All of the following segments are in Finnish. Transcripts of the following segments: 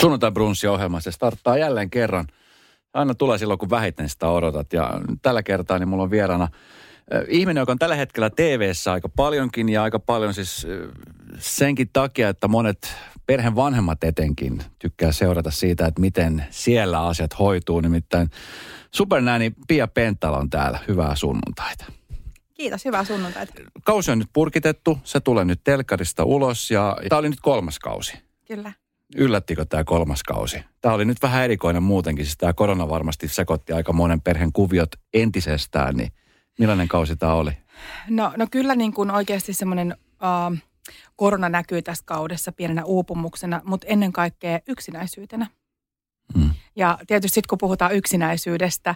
Sunnuntai brunssi-ohjelma, se starttaa jälleen kerran. Aina tulee silloin, kun vähiten sitä odotat. Ja tällä kertaa niin mulla on vieraana äh, ihminen, joka on tällä hetkellä tv aika paljonkin ja aika paljon siis äh, senkin takia, että monet perheen vanhemmat etenkin tykkää seurata siitä, että miten siellä asiat hoituu. Nimittäin supernääni Pia Pentala on täällä. Hyvää sunnuntaita. Kiitos, hyvää sunnuntaita. Kausi on nyt purkitettu, se tulee nyt telkarista ulos ja tämä oli nyt kolmas kausi. Kyllä. Yllättikö tämä kolmas kausi? Tämä oli nyt vähän erikoinen muutenkin, siis tämä korona varmasti sekoitti aika monen perheen kuviot entisestään, niin millainen kausi tämä oli? No, no kyllä niin kuin oikeasti semmoinen uh, korona näkyy tässä kaudessa pienenä uupumuksena, mutta ennen kaikkea yksinäisyytenä. Mm. Ja tietysti sitten kun puhutaan yksinäisyydestä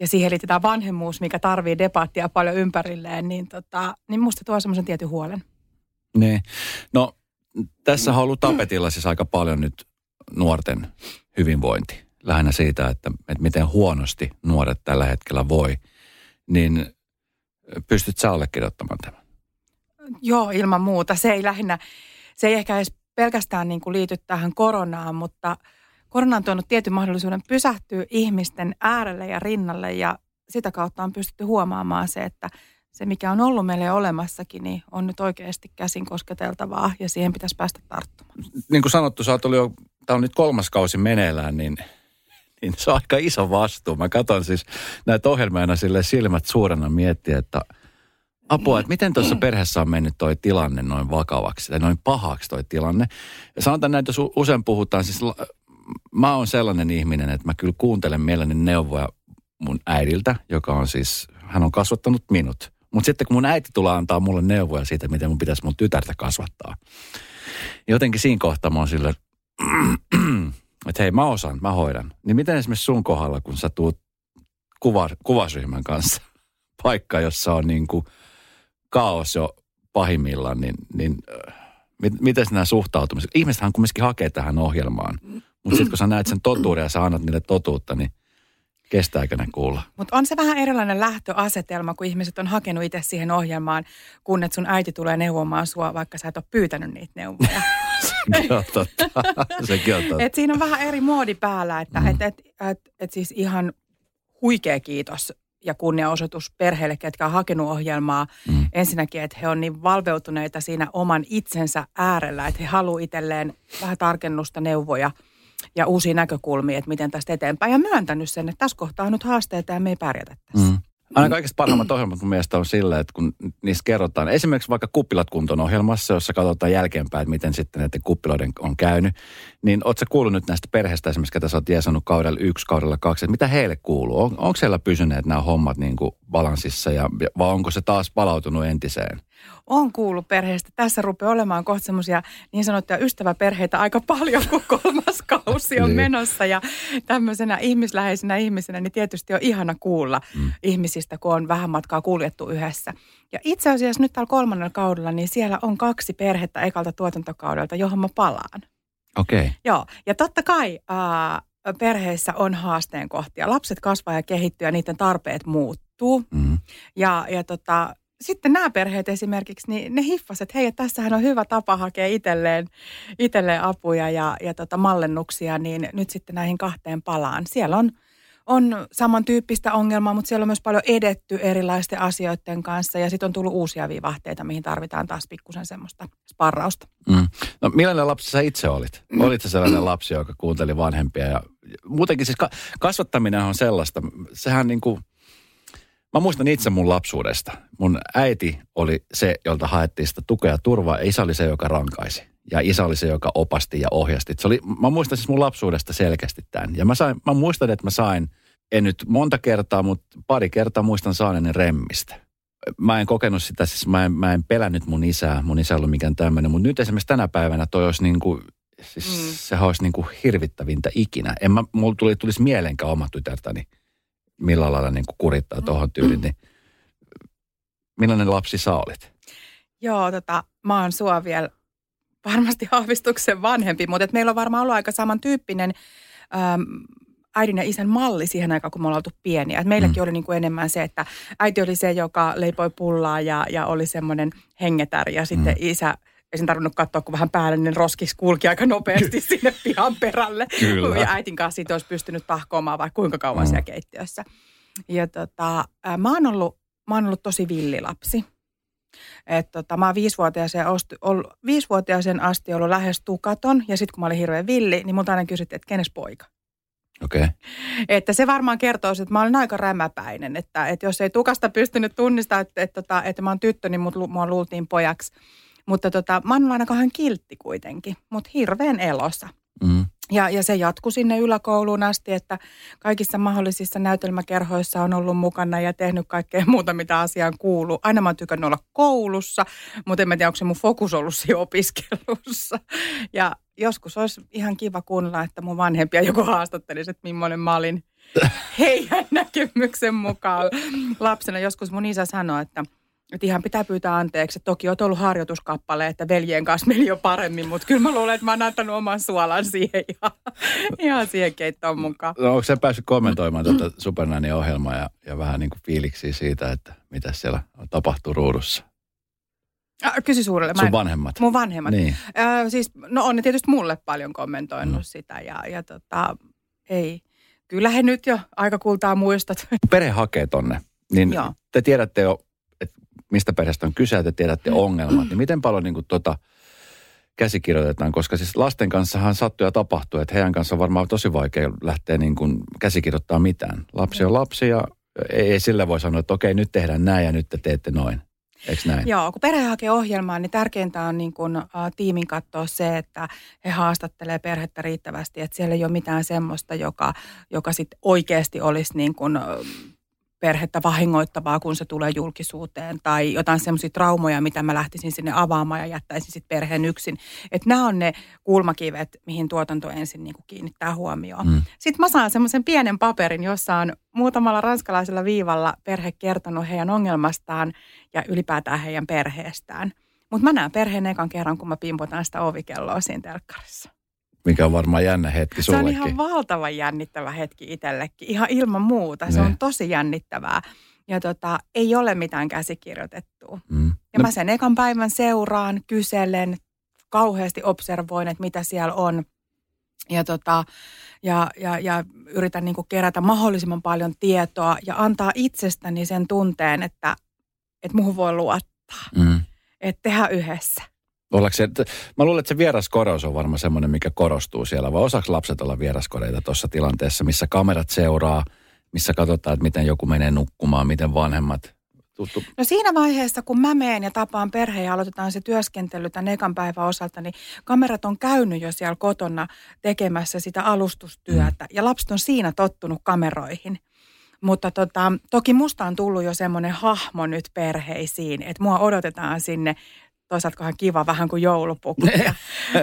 ja siihen liitetään vanhemmuus, mikä tarvii debattia paljon ympärilleen, niin, tota, niin musta tuo semmoisen tietyn huolen. Niin. No tässä on ollut tapetilla siis aika paljon nyt nuorten hyvinvointi. Lähinnä siitä, että, että miten huonosti nuoret tällä hetkellä voi. Niin pystyt sä allekirjoittamaan tämän? Joo, ilman muuta. Se ei lähinnä, se ei ehkä edes pelkästään niin kuin liity tähän koronaan, mutta korona on tuonut tietyn mahdollisuuden pysähtyä ihmisten äärelle ja rinnalle ja sitä kautta on pystytty huomaamaan se, että se, mikä on ollut meille olemassakin, niin on nyt oikeasti käsin kosketeltavaa ja siihen pitäisi päästä tarttumaan. Niin kuin sanottu, sä jo, tämä on nyt kolmas kausi meneillään, niin, niin se on aika iso vastuu. Mä katson siis näitä ohjelmia sille silmät suurena miettiä, että apua, että miten tuossa perheessä on mennyt toi tilanne noin vakavaksi tai noin pahaksi toi tilanne. Ja sanotaan näitä, jos usein puhutaan, siis mä oon sellainen ihminen, että mä kyllä kuuntelen mielelläni neuvoja mun äidiltä, joka on siis, hän on kasvattanut minut. Mutta sitten kun mun äiti tulee antaa mulle neuvoja siitä, miten mun pitäisi mun tytärtä kasvattaa. Jotenkin siinä kohtaa mä oon sillä, että hei mä osaan, mä hoidan. Niin miten esimerkiksi sun kohdalla, kun sä tuut kuva, kuvasryhmän kanssa paikka, jossa on niin kuin kaos jo pahimmillaan, niin, niin äh, miten nämä suhtautumiset? Ihmisethän kumminkin hakee tähän ohjelmaan. Mutta sitten kun sä näet sen totuuden ja sä annat niille totuutta, niin Kestääkö ne kuulla? Mutta on se vähän erilainen lähtöasetelma, kun ihmiset on hakenut itse siihen ohjelmaan, kun et sun äiti tulee neuvomaan sua, vaikka sä et ole pyytänyt niitä neuvoja. Sekin on totta. Sekin on totta. Et siinä on vähän eri moodi päällä, että mm. et, et, et, et siis ihan huikea kiitos ja kunniaosoitus perheille, ketkä on hakenut ohjelmaa. Mm. Ensinnäkin, että he on niin valveutuneita siinä oman itsensä äärellä, että he haluavat itselleen vähän tarkennusta neuvoja – ja uusia näkökulmia, että miten tästä eteenpäin. Ja myöntänyt sen, että tässä kohtaa on nyt haasteita ja me ei pärjätä tässä. Mm. Aina kaikista parhaimmat ohjelmat mun mielestä on sillä, että kun niissä kerrotaan, esimerkiksi vaikka kuppilat kuntoon ohjelmassa, jossa katsotaan jälkeenpäin, että miten sitten näiden kuppiloiden on käynyt, niin ootko kuullut nyt näistä perheistä esimerkiksi, ketä sä oot jeesannut kaudella yksi, kaudella kaksi, että mitä heille kuuluu? On, onko siellä pysyneet nämä hommat niin kuin balanssissa ja, vai onko se taas palautunut entiseen? On kuullut perheestä. Tässä rupeaa olemaan kohta semmoisia niin sanottuja ystäväperheitä aika paljon, kun kolmas kausi on niin. menossa. Ja tämmöisenä ihmisläheisenä ihmisenä, niin tietysti on ihana kuulla mm. ihmisistä, kun on vähän matkaa kuljettu yhdessä. Ja itse asiassa nyt tällä kolmannella kaudella, niin siellä on kaksi perhettä ekalta tuotantokaudelta, johon mä palaan. Okei. Okay. Joo, ja totta kai äh, perheissä on haasteen kohtia. Lapset kasvaa ja kehittyy ja niiden tarpeet muuttuu. Mm. Ja, ja tota, sitten nämä perheet esimerkiksi, niin ne hiffasivat, että hei, tässähän on hyvä tapa hakea itselleen, itselleen apuja ja, ja tota mallennuksia, niin nyt sitten näihin kahteen palaan. Siellä on, on samantyyppistä ongelmaa, mutta siellä on myös paljon edetty erilaisten asioiden kanssa ja sitten on tullut uusia vivahteita, mihin tarvitaan taas pikkusen semmoista sparrausta. Mm. No millainen lapsi sä itse olit? Mm. Olit sä sellainen lapsi, joka kuunteli vanhempia ja muutenkin siis kasvattaminen on sellaista, sehän niin kuin – Mä muistan itse mun lapsuudesta. Mun äiti oli se, jolta haettiin sitä tukea ja turvaa, ja isä oli se, joka rankaisi. Ja isä oli se, joka opasti ja ohjasti. Se oli, mä muistan siis mun lapsuudesta selkeästi tämän. Ja mä, sain, mä muistan, että mä sain, en nyt monta kertaa, mutta pari kertaa muistan saaneeni remmistä. Mä en kokenut sitä, siis mä en, mä en pelännyt mun isää, mun isä ollut mikään tämmöinen. Mutta nyt esimerkiksi tänä päivänä toi olisi niin kuin, siis mm. se olisi niin kuin hirvittävintä ikinä. En mä, mulla tuli, tulisi mielenkään oma tytärtäni millä lailla niin kuin kurittaa mm. tuohon tyyliin, niin millainen lapsi sä olit? Joo, tota, mä oon sua vielä varmasti haavistuksen vanhempi, mutta et meillä on varmaan ollut aika samantyyppinen äm, äidin ja isän malli siihen aikaan, kun me ollaan oltu pieniä. Et meilläkin mm. oli niin kuin enemmän se, että äiti oli se, joka leipoi pullaa ja, ja oli semmoinen hengetär ja sitten mm. isä ei sen tarvinnut katsoa, kun vähän päälle, niin roskiksi kulki aika nopeasti sinne pihan perälle. Kyllä. Ja äitin kanssa siitä olisi pystynyt tahkoamaan vaikka kuinka kauan mm. siellä keittiössä. Ja tota, mä oon ollut, mä oon ollut tosi villilapsi. Et tota, mä oon viisivuotiaaseen, osti, ollut, viisivuotiaaseen asti ollut lähes tukaton, ja sitten kun mä olin hirveän villi, niin multa aina kysyttiin, että kenes poika? Okay. Että se varmaan kertoo, että mä olen aika rämäpäinen, että, että jos ei tukasta pystynyt tunnistamaan, että, että, että, että mä oon tyttö, niin mut, mua luultiin pojaksi. Mutta tota, mä oon aina kahden kiltti kuitenkin, mutta hirveän elossa. Mm. Ja, ja se jatkui sinne yläkouluun asti, että kaikissa mahdollisissa näytelmäkerhoissa on ollut mukana ja tehnyt kaikkea muuta, mitä asiaan kuuluu. Aina mä oon tykännyt olla koulussa, mutta en mä tiedä, onko se mun fokus ollut siinä opiskelussa. Ja joskus olisi ihan kiva kuunnella, että mun vanhempia joku haastattelisi, että millainen mä olin heidän näkemyksen mukaan lapsena. Joskus mun isä sanoi, että – että ihan pitää pyytää anteeksi. Toki olet ollut harjoituskappale, että veljen kanssa meni jo paremmin, mutta kyllä mä luulen, että mä oon antanut oman suolan siihen ja ihan siihen keittoon mukaan. No, onko se päässyt kommentoimaan tätä Supernanin ohjelmaa ja, ja vähän niin kuin fiiliksi siitä, että mitä siellä tapahtuu ruudussa? Kysy suurelle. Sun vanhemmat. Mun vanhemmat. Niin. Äh, siis, no on ne tietysti mulle paljon kommentoinut mm. sitä ja, ja tota, ei. Kyllä he nyt jo aika kultaa muistat. Perhe hakee tonne, niin Joo. te tiedätte jo mistä perheestä on kyse, että tiedätte mm. ongelmat, niin miten paljon niin kuin, tota, käsikirjoitetaan, koska siis lasten kanssahan sattuu ja tapahtuu, että heidän kanssa on varmaan tosi vaikea lähteä niin kuin käsikirjoittaa mitään. Lapsi on lapsi ja ei, ei sillä voi sanoa, että okei, nyt tehdään näin ja nyt te teette noin. Eikö näin? Joo, kun perhe hakee ohjelmaa, niin tärkeintä on niin kuin, uh, tiimin katsoa se, että he haastattelee perhettä riittävästi, että siellä ei ole mitään semmoista, joka, joka sitten oikeasti olisi niin kuin, uh, perhettä vahingoittavaa, kun se tulee julkisuuteen tai jotain semmoisia traumoja, mitä mä lähtisin sinne avaamaan ja jättäisin sitten perheen yksin. Että nämä on ne kulmakivet, mihin tuotanto ensin niin kuin kiinnittää huomioon. Mm. Sitten mä saan semmoisen pienen paperin, jossa on muutamalla ranskalaisella viivalla perhe kertonut heidän ongelmastaan ja ylipäätään heidän perheestään. Mutta mä näen perheen ekan kerran, kun mä pimpotan sitä ovikelloa siinä telkkarissa mikä on varmaan jännä hetki sullekin. Se on ihan valtavan jännittävä hetki itsellekin, ihan ilman muuta. Se ne. on tosi jännittävää. Ja tota, ei ole mitään käsikirjoitettua. Mm. Ja no. mä sen ekan päivän seuraan, kyselen, kauheasti observoin, että mitä siellä on. Ja, tota, ja, ja, ja yritän niin kerätä mahdollisimman paljon tietoa ja antaa itsestäni sen tunteen, että, että muuhun voi luottaa. Mm. Että tehdä yhdessä. Ollaanko mä luulen, että se vieraskorous on varmaan semmoinen, mikä korostuu siellä. Vai osaako lapset olla vieraskoreita tuossa tilanteessa, missä kamerat seuraa, missä katsotaan, että miten joku menee nukkumaan, miten vanhemmat Tuttu. No siinä vaiheessa, kun mä menen ja tapaan perheen ja aloitetaan se työskentely tämän ekan päivän osalta, niin kamerat on käynyt jo siellä kotona tekemässä sitä alustustyötä. Mm. Ja lapset on siinä tottunut kameroihin. Mutta tota, toki musta on tullut jo semmoinen hahmo nyt perheisiin, että mua odotetaan sinne toisaalta kiva vähän kuin joulupukki.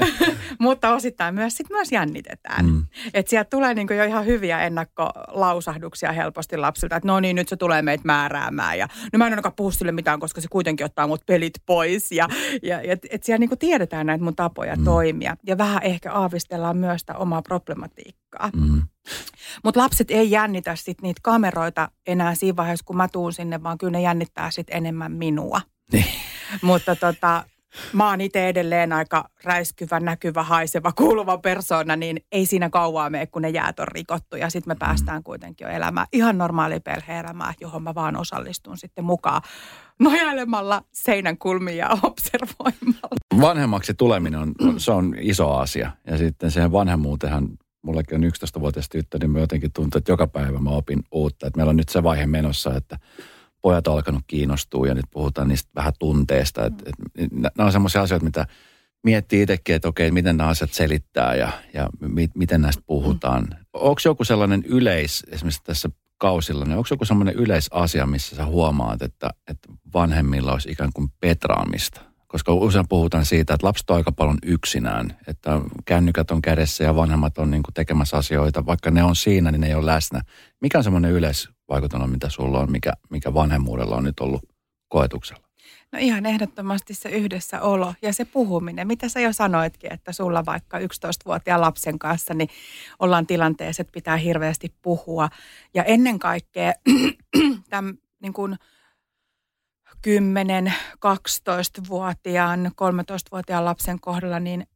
Mutta osittain myös, sit myös jännitetään. Mm. Että sieltä tulee niinku jo ihan hyviä ennakkolausahduksia helposti lapsilta, että no niin, nyt se tulee meitä määräämään. Ja no mä en ainakaan puhu sille mitään, koska se kuitenkin ottaa mut pelit pois. Ja, ja, ja että siellä niinku tiedetään näitä mun tapoja mm. toimia. Ja vähän ehkä aavistellaan myös sitä omaa problematiikkaa. Mm. Mutta lapset ei jännitä sit niitä kameroita enää siinä vaiheessa, kun mä tuun sinne, vaan kyllä ne jännittää sit enemmän minua. Niin. Mutta tota, mä oon itse edelleen aika räiskyvä, näkyvä, haiseva, kuuluva persona, niin ei siinä kauaa mene, kun ne jäät on rikottu. Ja sitten me mm. päästään kuitenkin jo elämään ihan normaali perhe-elämää, johon mä vaan osallistun sitten mukaan nojailemalla seinän kulmiin ja observoimalla. Vanhemmaksi tuleminen on, se on iso asia. Ja sitten siihen vanhemmuutenhan, mullekin on 11-vuotias tyttö, niin mä jotenkin tuntuu, että joka päivä mä opin uutta. Että meillä on nyt se vaihe menossa, että pojat on alkanut kiinnostua ja nyt puhutaan niistä vähän tunteista. Et, et, nämä on semmoisia asioita, mitä miettii itsekin, että okei, miten nämä asiat selittää ja, ja mi, miten näistä puhutaan. Mm. Onko joku sellainen yleis, esimerkiksi tässä kausilla, niin onko joku sellainen yleisasia, missä sä huomaat, että, että vanhemmilla olisi ikään kuin petraamista? Koska usein puhutaan siitä, että lapset on aika paljon yksinään, että kännykät on kädessä ja vanhemmat on niin tekemässä asioita. Vaikka ne on siinä, niin ne ei ole läsnä. Mikä on semmoinen yleisvaikutelma, mitä sulla on, mikä, mikä vanhemmuudella on nyt ollut koetuksella? No ihan ehdottomasti se yhdessä olo ja se puhuminen. Mitä sä jo sanoitkin, että sulla vaikka 11-vuotiaan lapsen kanssa, niin ollaan tilanteessa, että pitää hirveästi puhua. Ja ennen kaikkea tämän niin kuin 10, 12-vuotiaan, 13-vuotiaan lapsen kohdalla, niin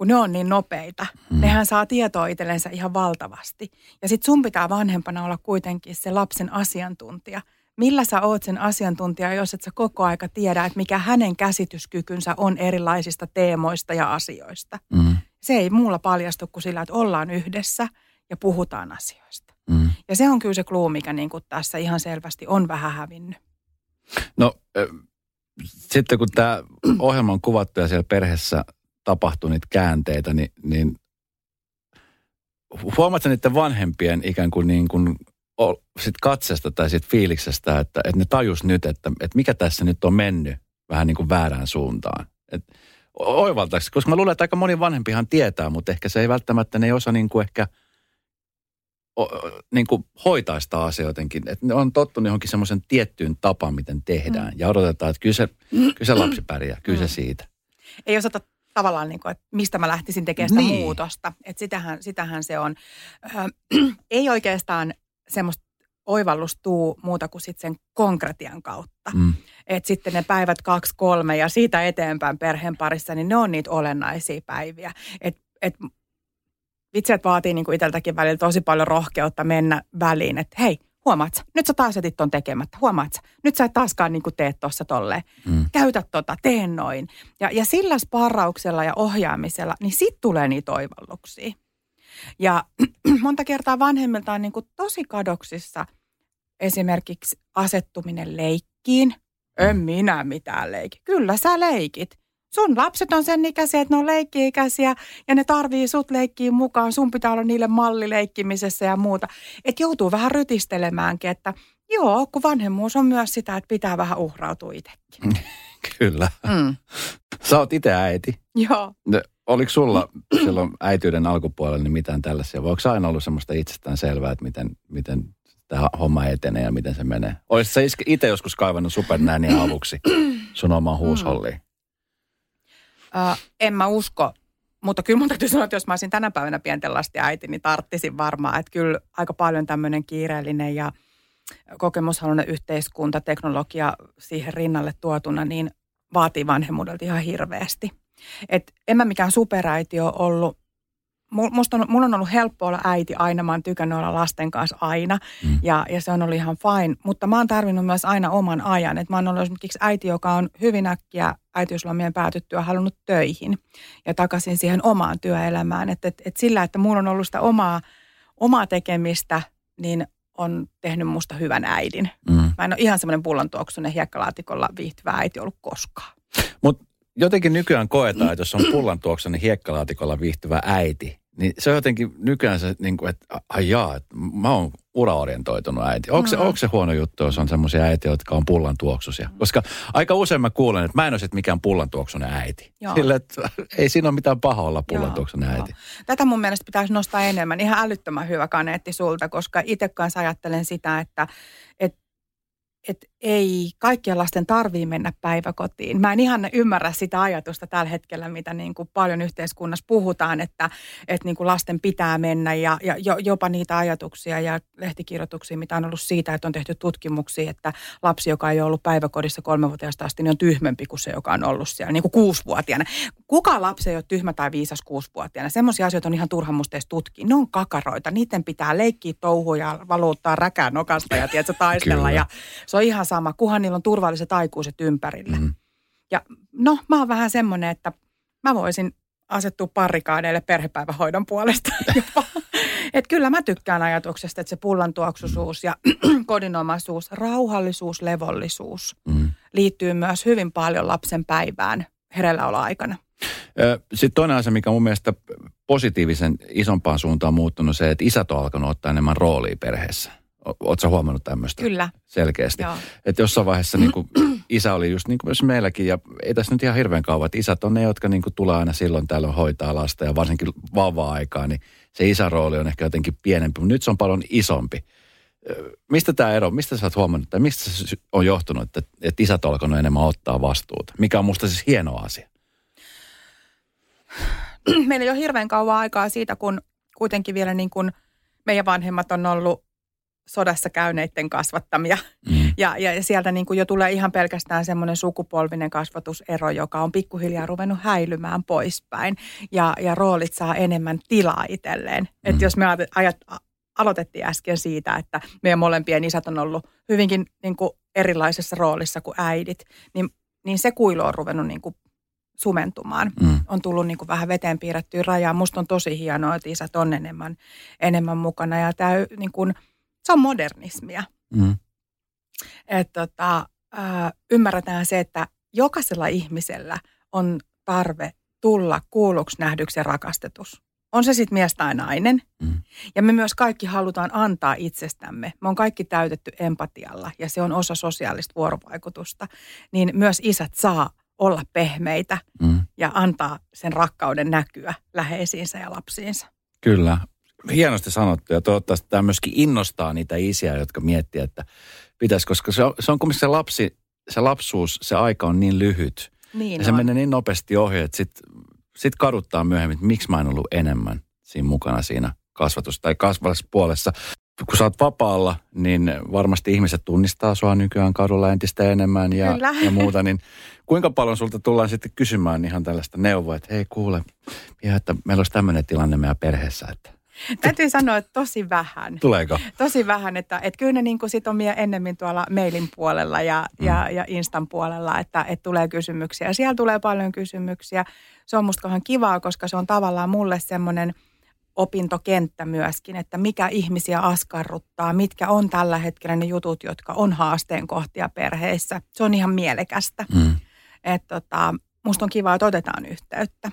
kun ne on niin nopeita, mm. nehän saa tietoa itsellensä ihan valtavasti. Ja sit sun pitää vanhempana olla kuitenkin se lapsen asiantuntija. Millä sä oot sen asiantuntija, jos et sä koko aika tiedä, että mikä hänen käsityskykynsä on erilaisista teemoista ja asioista. Mm. Se ei muulla paljastu kuin sillä, että ollaan yhdessä ja puhutaan asioista. Mm. Ja se on kyllä se kluu, mikä niin kuin tässä ihan selvästi on vähän hävinnyt. No sitten kun tämä ohjelma on kuvattu ja siellä perheessä tapahtui niitä käänteitä, niin, niin huomaatko niiden vanhempien ikään kuin, niin kuin sit katsesta tai sit fiiliksestä, että, että ne tajus nyt, että, että mikä tässä nyt on mennyt vähän niin kuin väärään suuntaan. Et oivaltaako, koska mä luulen, että aika moni vanhempihan tietää, mutta ehkä se ei välttämättä, ne ei osaa niin kuin ehkä o, niin kuin hoitaa sitä asiaa jotenkin. Että ne on tottunut johonkin semmoisen tiettyyn tapaan, miten tehdään. Mm. Ja odotetaan, että kyllä se, kyllä se lapsi pärjää, kyllä mm. se siitä. Ei osata tavallaan, niin kuin, että mistä mä lähtisin tekemään sitä niin. muutosta. Että sitähän, sitähän se on. Ö, ei oikeastaan semmoista oivallustuu muuta kuin sitten sen konkretian kautta. Mm. Että sitten ne päivät kaksi, kolme ja siitä eteenpäin perheen parissa, niin ne on niitä olennaisia päiviä. Että et, vitsi, että vaatii niin kuin itseltäkin välillä tosi paljon rohkeutta mennä väliin, että hei, huomaat sä, nyt sä taas etit ton tekemättä, huomaat sä, nyt sä et taaskaan niin tee tuossa tolleen. Mm. Käytä tota, tee noin. Ja, ja sillä sparrauksella ja ohjaamisella, niin sit tulee niitä oivalluksia. Ja monta kertaa vanhemmilta on niin kuin tosi kadoksissa esimerkiksi asettuminen leikkiin. En mm. minä mitään leiki. Kyllä sä leikit. Sun lapset on sen ikäisiä, että ne on leikki-ikäisiä ja ne tarvii sut leikkiin mukaan. Sun pitää olla niille mallileikkimisessä ja muuta. Että joutuu vähän rytistelemäänkin, että joo, kun vanhemmuus on myös sitä, että pitää vähän uhrautua itsekin. Kyllä. Mm. Sä oot itse äiti. Joo. Oliko sulla silloin äityyden alkupuolella niin mitään tällaisia? Vai onko aina ollut semmoista itsestään selvää, että miten, miten tämä homma etenee ja miten se menee? Olisitko sä itse joskus kaivannut supernääniä avuksi sun omaan huusholliin? Uh, en mä usko, mutta kyllä mun täytyy sanoa, että jos mä olisin tänä päivänä pienten lasten äiti, niin tarttisin varmaan. Että kyllä aika paljon tämmöinen kiireellinen ja kokemushalunen yhteiskunta, teknologia siihen rinnalle tuotuna, niin vaatii vanhemmuudelta ihan hirveästi. Et en mä mikään superäiti ole ollut, musta on, mulla on ollut helppo olla äiti aina, mä oon tykännyt olla lasten kanssa aina mm. ja, ja se on ollut ihan fine, mutta mä oon tarvinnut myös aina oman ajan. Et mä oon ollut esimerkiksi äiti, joka on hyvin äkkiä äitiyslomien päätyttyä halunnut töihin ja takaisin siihen omaan työelämään. Et, et, et sillä, että mulla on ollut sitä omaa, omaa tekemistä, niin on tehnyt musta hyvän äidin. Mm. Mä en ole ihan semmoinen pullontuoksunen hiekkalaatikolla viihtyvä äiti ollut koskaan. Mutta jotenkin nykyään koetaan, että jos on pullantuoksunen hiekkalaatikolla viihtyvä äiti, niin se on jotenkin nykyään se, niin kuin, että ai jaa, että mä oon uraorientoitunut äiti. Onko se, mm. onko se huono juttu, jos on semmoisia äitiä, jotka on pullan tuoksusia? Mm. Koska aika usein mä kuulen, että mä en ole sitten mikään pullan tuoksunen äiti. Joo. Sille, että ei siinä ole mitään pahaa olla pullan tuoksunen äiti. Tätä mun mielestä pitäisi nostaa enemmän. Ihan älyttömän hyvä kaneetti sulta, koska itse kanssa ajattelen sitä, että, että että ei kaikkien lasten tarvii mennä päiväkotiin. Mä en ihan ymmärrä sitä ajatusta tällä hetkellä, mitä niin kuin paljon yhteiskunnassa puhutaan, että, että niin kuin lasten pitää mennä ja, ja jopa niitä ajatuksia ja lehtikirjoituksia, mitä on ollut siitä, että on tehty tutkimuksia, että lapsi, joka ei ole ollut päiväkodissa kolmevuotiaasta asti, niin on tyhmempi kuin se, joka on ollut siellä niin kuin kuusivuotiaana. Kuka lapsi ei ole tyhmä tai viisas kuusivuotiaana? Semmoisia asioita on ihan turha musta edes tutkia. Ne on kakaroita, niiden pitää leikkiä touhuja, valuuttaa räkää nokasta ja tiedätkö, taistella ja se on ihan sama, kunhan niillä on turvalliset aikuiset ympärillä. Mm. Ja no, mä oon vähän semmoinen, että mä voisin asettua parikaadeille perhepäivähoidon puolesta jopa. Et kyllä mä tykkään ajatuksesta, että se pullantuoksuisuus ja kodinomaisuus, rauhallisuus, levollisuus mm. liittyy myös hyvin paljon lapsen päivään hereilläoloaikana. Sitten toinen asia, mikä mun mielestä positiivisen isompaan suuntaan on muuttunut, se, että isät on alkanut ottaa enemmän roolia perheessä. Oletko huomannut tämmöistä? Kyllä. Selkeästi. Että jossain vaiheessa niin kuin, isä oli just niin kuin myös meilläkin, ja ei tässä nyt ihan hirveän kauan, että isät on ne, jotka niin kuin, tulee aina silloin tällöin hoitaa lasta, ja varsinkin vauva-aikaa, niin se isän rooli on ehkä jotenkin pienempi, mutta nyt se on paljon isompi. Mistä tämä ero, mistä sä oot huomannut, tai mistä se on johtunut, että, että isät on alkanut enemmän ottaa vastuuta? Mikä on musta siis hieno asia? Meillä ei ole hirveän kauan aikaa siitä, kun kuitenkin vielä niin kuin meidän vanhemmat on ollut sodassa käyneiden kasvattamia. Mm. Ja, ja sieltä niin kuin jo tulee ihan pelkästään semmoinen sukupolvinen kasvatusero, joka on pikkuhiljaa ruvennut häilymään poispäin. Ja, ja roolit saa enemmän tilaa itselleen. Mm. Että jos me ajat, aloitettiin äsken siitä, että meidän molempien isät on ollut hyvinkin niin kuin erilaisessa roolissa kuin äidit, niin, niin se kuilu on ruvennut niin kuin sumentumaan. Mm. On tullut niin kuin vähän veteen piirrettyä rajaa. Musta on tosi hienoa, että isät on enemmän, enemmän mukana. Ja tämä, niin kuin, se on modernismia. Mm. Että tota, ymmärretään se, että jokaisella ihmisellä on tarve tulla kuulluksi, nähdyksi ja rakastetus. On se sitten mies tai nainen. Mm. Ja me myös kaikki halutaan antaa itsestämme. Me on kaikki täytetty empatialla ja se on osa sosiaalista vuorovaikutusta. Niin myös isät saa olla pehmeitä mm. ja antaa sen rakkauden näkyä läheisiinsä ja lapsiinsa. Kyllä. Hienosti sanottu ja toivottavasti tämä myöskin innostaa niitä isiä, jotka miettii, että pitäisi, koska se on, se on kumminkin se lapsi, se lapsuus, se aika on niin lyhyt. Niin ja se on. menee niin nopeasti ohi, että sitten sit kaduttaa myöhemmin, että miksi mä en ollut enemmän siinä mukana siinä kasvatus- tai kasvatuspuolessa kun sä oot vapaalla, niin varmasti ihmiset tunnistaa sua nykyään kadulla entistä enemmän ja, ja muuta. Niin kuinka paljon sulta tullaan sitten kysymään ihan tällaista neuvoa, että hei kuule, ja että meillä olisi tämmöinen tilanne meidän perheessä, että Täytyy sanoa, että tosi vähän. Tuleeko? Tosi vähän, että, että kyllä ne niin kuin sit on ennemmin tuolla mailin puolella ja, mm. ja, ja Instan puolella, että, että tulee kysymyksiä. Siellä tulee paljon kysymyksiä. Se on musta kivaa, koska se on tavallaan mulle semmoinen – opintokenttä myöskin, että mikä ihmisiä askarruttaa, mitkä on tällä hetkellä ne jutut, jotka on haasteen kohtia perheissä. Se on ihan mielekästä. Mm. Että tota, musta on kiva, että otetaan yhteyttä.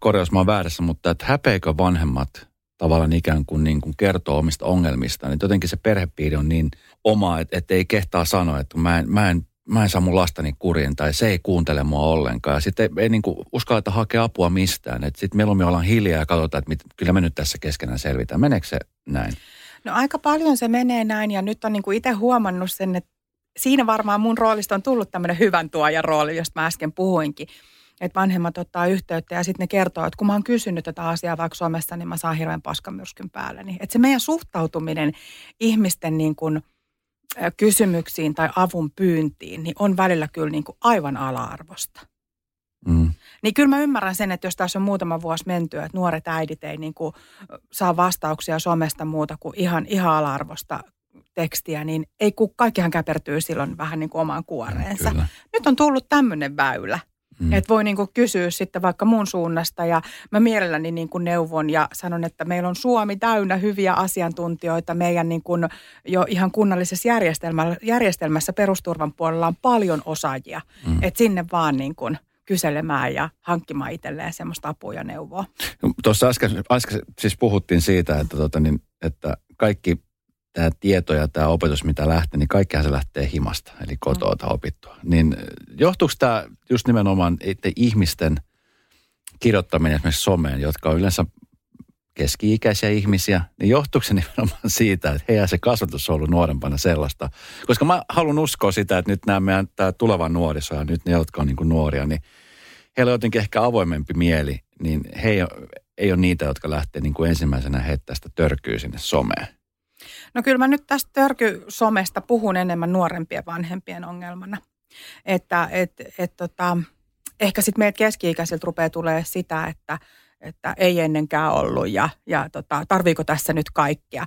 Korjaus, mä oon väärässä, mutta että häpeikö vanhemmat tavallaan ikään kuin, niin kuin kertoo omista ongelmista, niin jotenkin se perhepiiri on niin oma, että, että ei kehtaa sanoa, että mä en, mä en mä en saa mun lastani kuriin tai se ei kuuntele mua ollenkaan. Ja sitten ei, ei niin uskalleta hakea apua mistään. Sitten mieluummin ollaan hiljaa ja katsotaan, että mit, kyllä me nyt tässä keskenään selvitään. Meneekö se näin? No aika paljon se menee näin ja nyt on niin itse huomannut sen, että siinä varmaan mun roolista on tullut tämmöinen hyvän tuojan rooli, josta mä äsken puhuinkin. Että vanhemmat ottaa yhteyttä ja sitten ne kertoo, että kun mä oon kysynyt tätä asiaa vaikka Suomessa, niin mä saan hirveän paskamyrskyn päälle. Että se meidän suhtautuminen ihmisten niin kuin – kysymyksiin tai avun pyyntiin, niin on välillä kyllä niin kuin aivan ala-arvosta. Mm. Niin kyllä mä ymmärrän sen, että jos tässä on muutama vuosi mentyä, että nuoret äidit ei niin kuin saa vastauksia somesta muuta kuin ihan, ihan ala-arvosta tekstiä, niin ei kun kaikkihan käpertyy silloin vähän niin kuin omaan kuoreensa. Kyllä. Nyt on tullut tämmöinen väylä, Mm. Että voi niinku kysyä sitten vaikka mun suunnasta ja mä mielelläni niinku neuvon ja sanon, että meillä on Suomi täynnä hyviä asiantuntijoita. Meidän niinku jo ihan kunnallisessa järjestelmässä, järjestelmässä perusturvan puolella on paljon osaajia. Mm. Että sinne vaan niinku kyselemään ja hankkimaan itselleen semmoista apua ja neuvoa. Tuossa äsken, äsken siis puhuttiin siitä, että, tota, niin, että kaikki tämä tieto ja tämä opetus, mitä lähtee, niin kaikkihan se lähtee himasta, eli kotoa mm. opittua. Niin johtuuko tämä just nimenomaan ihmisten kirjoittaminen esimerkiksi someen, jotka on yleensä keski-ikäisiä ihmisiä, niin johtuuko se nimenomaan siitä, että heidän se kasvatus on ollut nuorempana sellaista? Koska mä haluan uskoa sitä, että nyt nämä meidän tämä tuleva nuoriso ja nyt ne, jotka on niin kuin nuoria, niin heillä on jotenkin ehkä avoimempi mieli, niin he ei ole, ei ole niitä, jotka lähtee niin kuin ensimmäisenä heittästä törkyy sinne someen. No kyllä mä nyt tästä törkysomesta puhun enemmän nuorempien vanhempien ongelmana. Että et, et, tota, ehkä sitten meiltä keski-ikäisiltä rupeaa tulee sitä, että, että ei ennenkään ollut ja, ja tota, tarviiko tässä nyt kaikkea.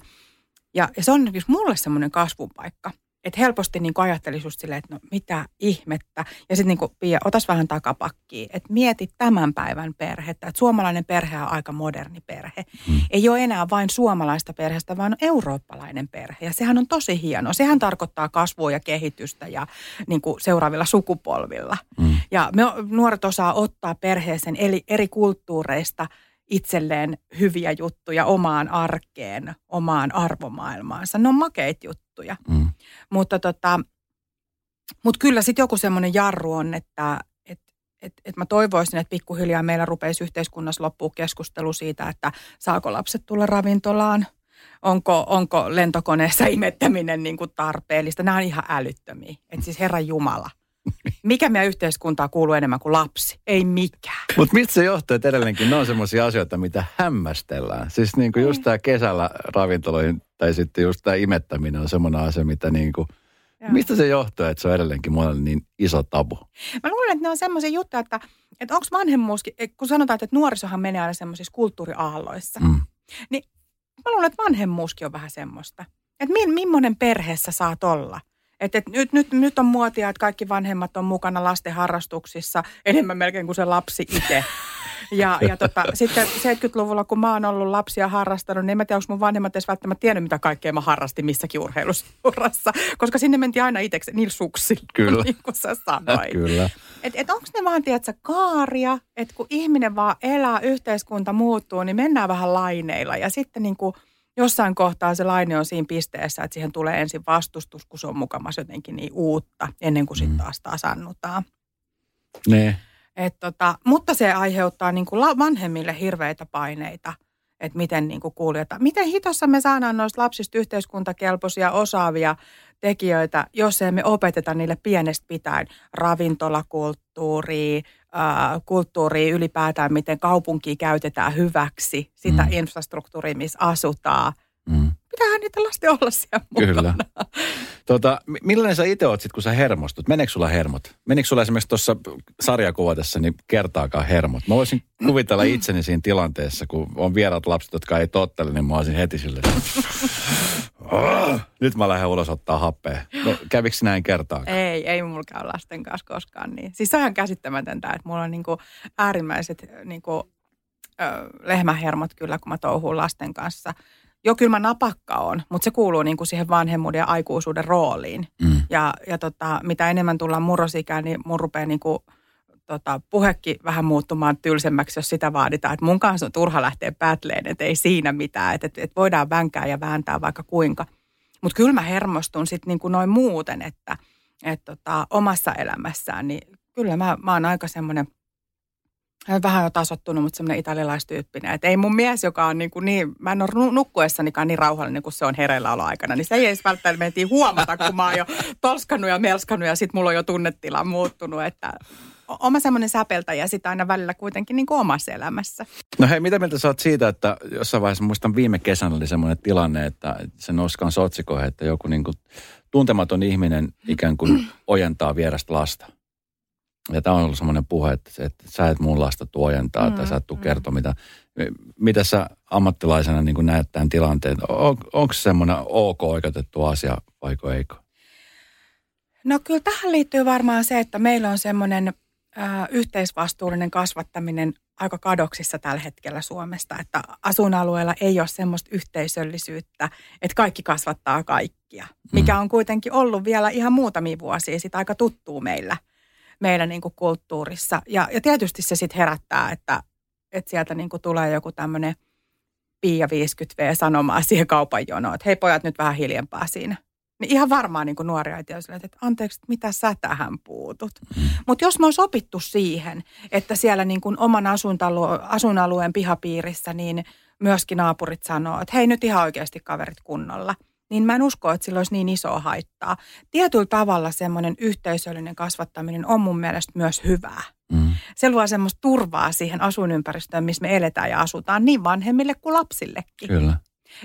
Ja, ja se on mulle semmoinen kasvun paikka että helposti niin ajattelisi just silleen, että no mitä ihmettä. Ja sitten niin Pia, otas vähän takapakkiin, että mieti tämän päivän perhettä. Että suomalainen perhe on aika moderni perhe. Hmm. Ei ole enää vain suomalaista perheestä, vaan eurooppalainen perhe. Ja sehän on tosi hieno. Sehän tarkoittaa kasvua ja kehitystä ja niin kuin seuraavilla sukupolvilla. Hmm. Ja me nuoret osaa ottaa perheeseen eri kulttuureista – itselleen hyviä juttuja omaan arkeen, omaan arvomaailmaansa. Ne on makeit juttuja. Mm. Mutta tota, mut kyllä sitten joku semmoinen jarru on, että et, et, et mä toivoisin, että pikkuhiljaa meillä rupeisi yhteiskunnassa loppua keskustelu siitä, että saako lapset tulla ravintolaan, onko, onko lentokoneessa imettäminen niin kuin tarpeellista. Nämä on ihan älyttömiä. Että siis Herra Jumala – mikä meidän yhteiskuntaa kuuluu enemmän kuin lapsi? Ei mikään. Mutta mistä se johtuu, että edelleenkin ne on sellaisia asioita, mitä hämmästellään. Siis niin kuin just tämä kesällä ravintoloihin tai sitten just tämä imettäminen on semmoinen asia, mitä niin kuin Joo. Mistä se johtuu, että se on edelleenkin monelle niin iso tabu? Mä luulen, että ne on semmoisia juttuja, että, että onko vanhemmuuskin, kun sanotaan, että nuorisohan menee aina semmoisissa kulttuuriaalloissa. Mm. Mä luulen, että vanhemmuuskin on vähän semmoista. Että mi, millainen perheessä saat olla. Että et nyt, nyt, nyt on muotia, että kaikki vanhemmat on mukana lasten harrastuksissa enemmän melkein kuin se lapsi itse. Ja, ja tota, sitten 70-luvulla, kun mä oon ollut lapsia harrastanut, niin en mä tiedä, onko mun vanhemmat edes välttämättä tiennyt, mitä kaikkea mä harrastin missäkin urheiluseurassa. Koska sinne mentiin aina itseksi niillä suksilla, Kyllä. niin kuin sä sanoit. Kyllä. Et, et onko ne vaan, tiedätkö, kaaria, että kun ihminen vaan elää, yhteiskunta muuttuu, niin mennään vähän laineilla. Ja sitten niin kuin jossain kohtaa se laine on siinä pisteessä, että siihen tulee ensin vastustus, kun se on mukamassa jotenkin niin uutta, ennen kuin sitten Mm. taas tasannutaan. Ne. Et tota, mutta se aiheuttaa niin kuin vanhemmille hirveitä paineita, että miten niin kuin. Miten hitossa me saadaan noista lapsista yhteiskuntakelpoisia, osaavia tekijöitä, jos ei me opeteta niille pienestä pitäen ravintolakulttuuria, kulttuuria ylipäätään, miten kaupunkia käytetään hyväksi, sitä mm. infrastruktuuria, missä asutaan. Mm. Pitäähän niitä lasten olla siellä mukana. Kyllä. Tota, mi- millainen sä itse oot sit, kun sä hermostut? Meneekö sulla hermot? Menikö sulla esimerkiksi tuossa sarjakuvatessa niin kertaakaan hermot? Mä voisin kuvitella itseni siinä tilanteessa, kun on vieraat lapset, jotka ei tottele, niin mä olisin heti silleen. "Ah, Nyt mä lähden ulos ottaa happea. No, kävikö näin kertaakaan? Ei, ei mulla käy lasten kanssa koskaan niin. Siis se on ihan käsittämätöntä, että mulla on niinku äärimmäiset niinku, ö, lehmähermot kyllä, kun mä touhuun lasten kanssa. Jo kyllä mä napakka on, mutta se kuuluu niinku siihen vanhemmuuden ja aikuisuuden rooliin. Mm. Ja, ja tota, mitä enemmän tullaan murrosikään, niin mun rupeaa niinku, tota, puhekin vähän muuttumaan tylsemmäksi, jos sitä vaaditaan. Että mun kanssa on turha lähteä päätleen, että ei siinä mitään. Että et, et voidaan vänkää ja vääntää vaikka kuinka. Mutta kyllä mä hermostun sitten niinku noin muuten, että et tota, omassa elämässään, niin kyllä mä, mä oon aika semmoinen, vähän jo tasottunut, mutta semmoinen italialaistyyppinen. Että ei mun mies, joka on niin, kuin niin mä en ole nu- nukkuessanikaan niin rauhallinen kuin se on hereilläoloaikana, niin se ei edes välttämättä mentiin huomata, kun mä oon jo tolskannut ja melskannut ja sitten mulla on jo tunnetila muuttunut, että oma semmoinen säpeltäjä sitä aina välillä kuitenkin niin kuin omassa elämässä. No hei, mitä mieltä sä oot siitä, että jossain vaiheessa, muistan viime kesänä oli semmoinen tilanne, että se kanssa otsikoihin, että joku niin kuin tuntematon ihminen ikään kuin ojentaa vierasta lasta. Ja tämä on ollut semmoinen puhe, että, että sä et mun lasta tuu ojentaa mm, tai sä et tuu mm. kertoa mitä. Mitä sä ammattilaisena niin näet tämän tilanteen? On, onko se semmoinen ok oikeutettu asia vaiko eikö? No kyllä tähän liittyy varmaan se, että meillä on semmoinen äh, yhteisvastuullinen kasvattaminen aika kadoksissa tällä hetkellä Suomesta, että asuinalueella ei ole semmoista yhteisöllisyyttä, että kaikki kasvattaa kaikkia, mikä on kuitenkin ollut vielä ihan muutamia vuosia sitten aika tuttuu meillä, meillä niin kuin kulttuurissa. Ja, ja tietysti se sitten herättää, että, että sieltä niin kuin tulee joku tämmöinen Pia 50V sanomaan siihen kaupan jonoon, että hei pojat nyt vähän hiljempaa siinä. Niin ihan varmaan niin kuin nuori äiti on silleen, että anteeksi, mitä sä tähän puutut. Mm. Mutta jos me olisi opittu siihen, että siellä niin kuin oman asuinalueen pihapiirissä niin myöskin naapurit sanoo, että hei nyt ihan oikeasti kaverit kunnolla, niin mä en usko, että sillä olisi niin isoa haittaa. Tietyllä tavalla semmoinen yhteisöllinen kasvattaminen on mun mielestä myös hyvää. Mm. Se luo semmoista turvaa siihen asuinympäristöön, missä me eletään ja asutaan niin vanhemmille kuin lapsillekin. Kyllä.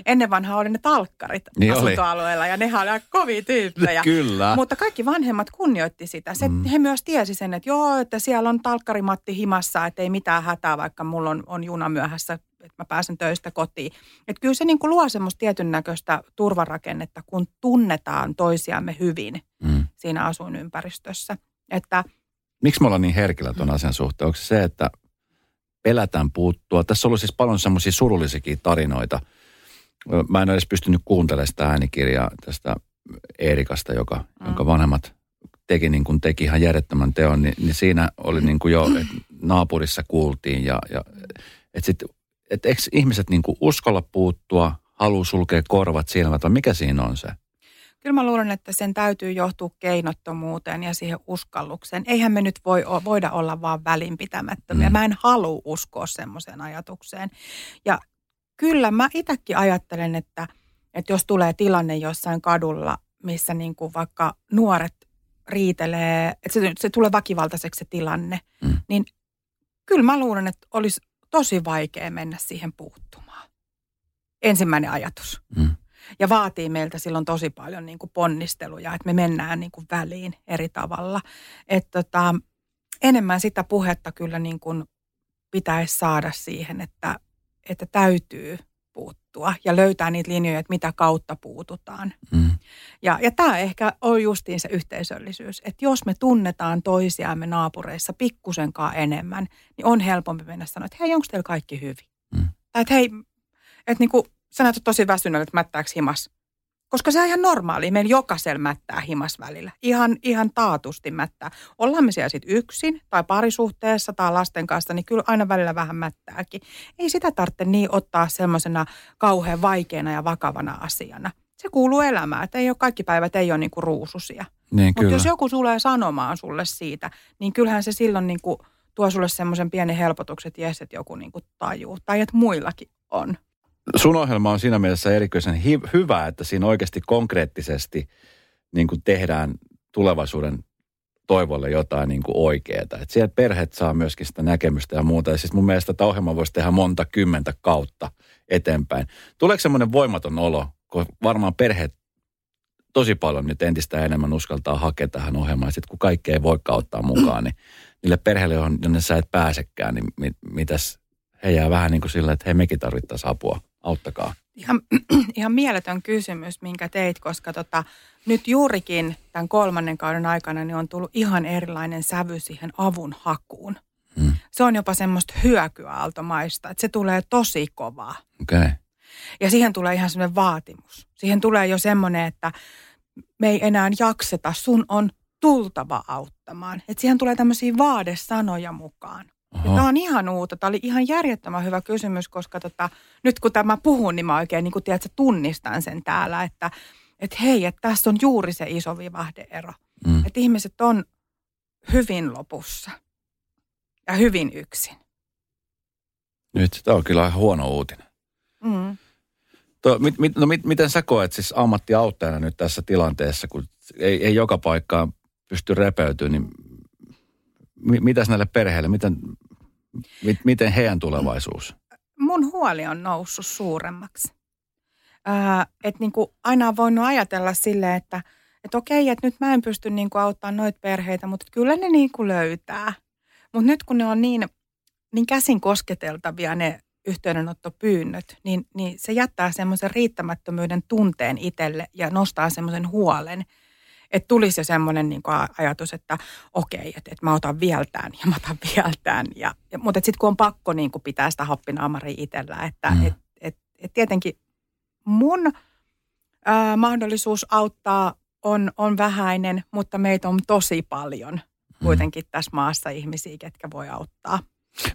Ennen vanhaa oli ne talkkarit Niin oli. asuntoalueella ja nehän oli aika kovia tyyppejä. Kyllä. Mutta kaikki vanhemmat kunnioitti sitä. Se, mm. He myös tiesi sen, että joo, että siellä on talkkarimatti himassa, että ei mitään hätää, vaikka mulla on, on juna myöhässä, että mä pääsen töistä kotiin. Että kyllä se niin kuin luo semmoista tietyn näköistä turvarakennetta, kun tunnetaan toisiamme hyvin Mm. siinä asuinympäristössä. Että Miksi me ollaan niin herkillä tuon asian suhteen? Onko se se, että pelätään puuttua? Tässä on ollut siis paljon semmoisia surullisiakin tarinoita. Mä en ole edes pystynyt kuuntelemaan sitä äänikirjaa tästä Eerikasta, joka, mm. jonka vanhemmat teki niin kuin teki ihan järjettömän teon, niin, niin siinä oli niin kuin jo, että naapurissa kuultiin ja, ja että sit, et eikö ihmiset niin kuin uskalla puuttua, haluu sulkea korvat, silmät, vai mikä siinä on se? kyllä mä luulen, että sen täytyy johtua keinottomuuteen ja siihen uskallukseen. Eihän me nyt voi, voida olla vaan välinpitämättömiä. Mm. Mä en halua uskoa semmoiseen ajatukseen. Ja kyllä mä itsekin ajattelen, että, että jos tulee tilanne jossain kadulla, missä niin kuin vaikka nuoret riitelee, että se, se tulee väkivaltaiseksi se tilanne, Mm. niin kyllä mä luulen, että olisi tosi vaikea mennä siihen puuttumaan. Ensimmäinen ajatus. Mm. Ja vaatii meiltä silloin tosi paljon niin kuin ponnisteluja, että me mennään niin kuin väliin eri tavalla. Että tota, enemmän sitä puhetta kyllä niin kuin pitäisi saada siihen, että, että täytyy puuttua ja löytää niitä linjoja, että mitä kautta puututaan. Mm. Ja, ja tämä ehkä on justiin se yhteisöllisyys, että jos me tunnetaan toisiamme naapureissa pikkusenkaan enemmän, niin on helpompi mennä sanoa, että hei, onko teillä kaikki hyvin? Mm. Tai että hei, että niin kuin, sä näytät tosi väsyneeltä, että mättääkö himas. Koska se on ihan normaali. Meillä jokaisella mättää himas välillä. Ihan, ihan taatusti mättää. Ollaan me siellä sitten yksin tai parisuhteessa tai lasten kanssa, niin kyllä aina välillä vähän mättääkin. Ei sitä tarvitse niin ottaa semmoisena kauhean vaikeana ja vakavana asiana. Se kuuluu elämään, että ei ole kaikki päivät ei ole niinku ruususia. Niin, Mutta jos joku tulee sanomaan sulle siitä, niin kyllähän se silloin niinku tuo sulle semmoisen pienen helpotuksen, että jes, että joku niinku tajuu. Tai että muillakin on sun ohjelma on siinä mielessä erikoisen hi- hyvä, että siinä oikeasti konkreettisesti niin kuin tehdään tulevaisuuden toivolle jotain niin kuin oikeaa. Että sieltä perheet saa myöskin sitä näkemystä ja muuta. Ja siis mun mielestä tätä ohjelmaa voisi tehdä monta kymmentä kautta eteenpäin. Tuleeko semmoinen voimaton olo, kun varmaan perheet tosi paljon nyt entistä enemmän uskaltaa hakea tähän ohjelmaan. Sitten kun kaikkea ei voi ottaa mukaan, niin niille perheille, jonne sä et pääsekään, niin mit, mitäs he jää vähän niin kuin sillä, että hei mekin tarvittaisiin apua. Auttakaa. Ihan, ihan mieletön kysymys, minkä teit, koska tota, nyt juurikin tämän kolmannen kauden aikana niin on tullut ihan erilainen sävy siihen avun hakuun. Hmm. Se on jopa semmoista hyökyaaltomaista, että se tulee tosi kovaa. Okay. Ja siihen tulee ihan semmoinen vaatimus. Siihen tulee jo semmoinen, että me ei enää jakseta, sun on tultava auttamaan. Että siihen tulee tämmöisiä vaadesanoja mukaan. Tämä on ihan uutta. Tämä oli ihan järjettömän hyvä kysymys, koska tota, nyt kun tämä puhun, niin mä oikein niin kuin, tiedät, tunnistan sen täällä, että et hei, että tässä on juuri se iso vivahdeero. Mm. Että ihmiset on hyvin lopussa ja hyvin yksin. Nyt tämä on kyllä ihan huono uutinen. Mm. To, mit, mit, no mit, miten sä koet siis ammattiauttajana nyt tässä tilanteessa, kun ei, ei joka paikkaan pysty repeytymään, niin mitäs näille perheille, miten, mit, miten heidän tulevaisuus? Mun huoli on noussut suuremmaksi. Että niinku aina on voinut ajatella silleen, että et okei, että nyt mä en pysty niinku auttamaan noita perheitä, mutta kyllä ne niinku löytää. Mutta nyt kun ne on niin, niin käsin kosketeltavia ne yhteydenottopyynnöt, niin, niin se jättää semmoisen riittämättömyyden tunteen itselle ja nostaa semmoisen huolen – että tulisi jo semmoinen niin ajatus, että okei, että, että mä otan vieltään ja mä otan vieltään. Ja, ja, mutta sitten kun on pakko niin kuin pitää sitä happinaamaria itsellä, että mm. et, et, et tietenkin mun ää, mahdollisuus auttaa on, on vähäinen, mutta meitä on tosi paljon mm. kuitenkin tässä maassa ihmisiä, ketkä voi auttaa.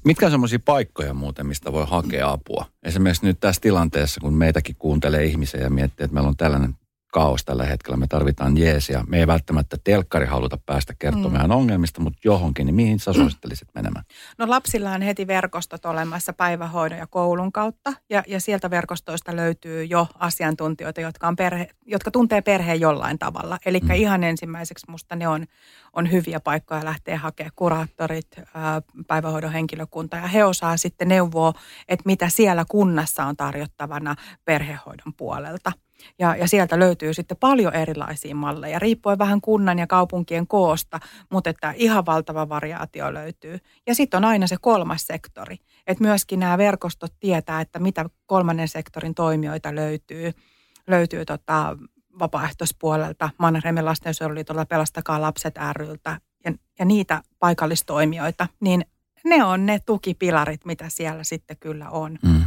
Mitkä on semmoisia paikkoja muuten, mistä voi hakea apua? Esimerkiksi nyt tässä tilanteessa, kun meitäkin kuuntelee ihmisiä ja miettii, että meillä on tällainen kaos tällä hetkellä. Me tarvitaan jeesia. Me ei välttämättä telkkari haluta päästä kertomaan mm. ongelmista, mutta johonkin, niin mihin sä suosittelisit menemään? No lapsilla on heti verkostot olemassa päivähoidon ja koulun kautta. Ja, ja sieltä verkostoista löytyy jo asiantuntijoita, jotka, on perhe, jotka tuntee perheen jollain tavalla. Eli mm. ihan ensimmäiseksi musta ne on, on hyviä paikkoja lähteä hakemaan kuraattorit, päivähoidon henkilökunta. Ja he osaa sitten neuvoa, että mitä siellä kunnassa on tarjottavana perhehoidon puolelta. Ja, ja sieltä löytyy sitten paljon erilaisia malleja, riippuen vähän kunnan ja kaupunkien koosta, mutta että ihan valtava variaatio löytyy. Ja sitten on aina se kolmas sektori, että myöskin nämä verkostot tietää, että mitä kolmannen sektorin toimijoita löytyy. Löytyy tota, vapaaehtoispuolelta, Mannerheimin lastensuojeluliitolta, Pelastakaa lapset ryltä ja, ja niitä paikallistoimijoita, niin ne on ne tukipilarit, mitä siellä sitten kyllä on. Mm.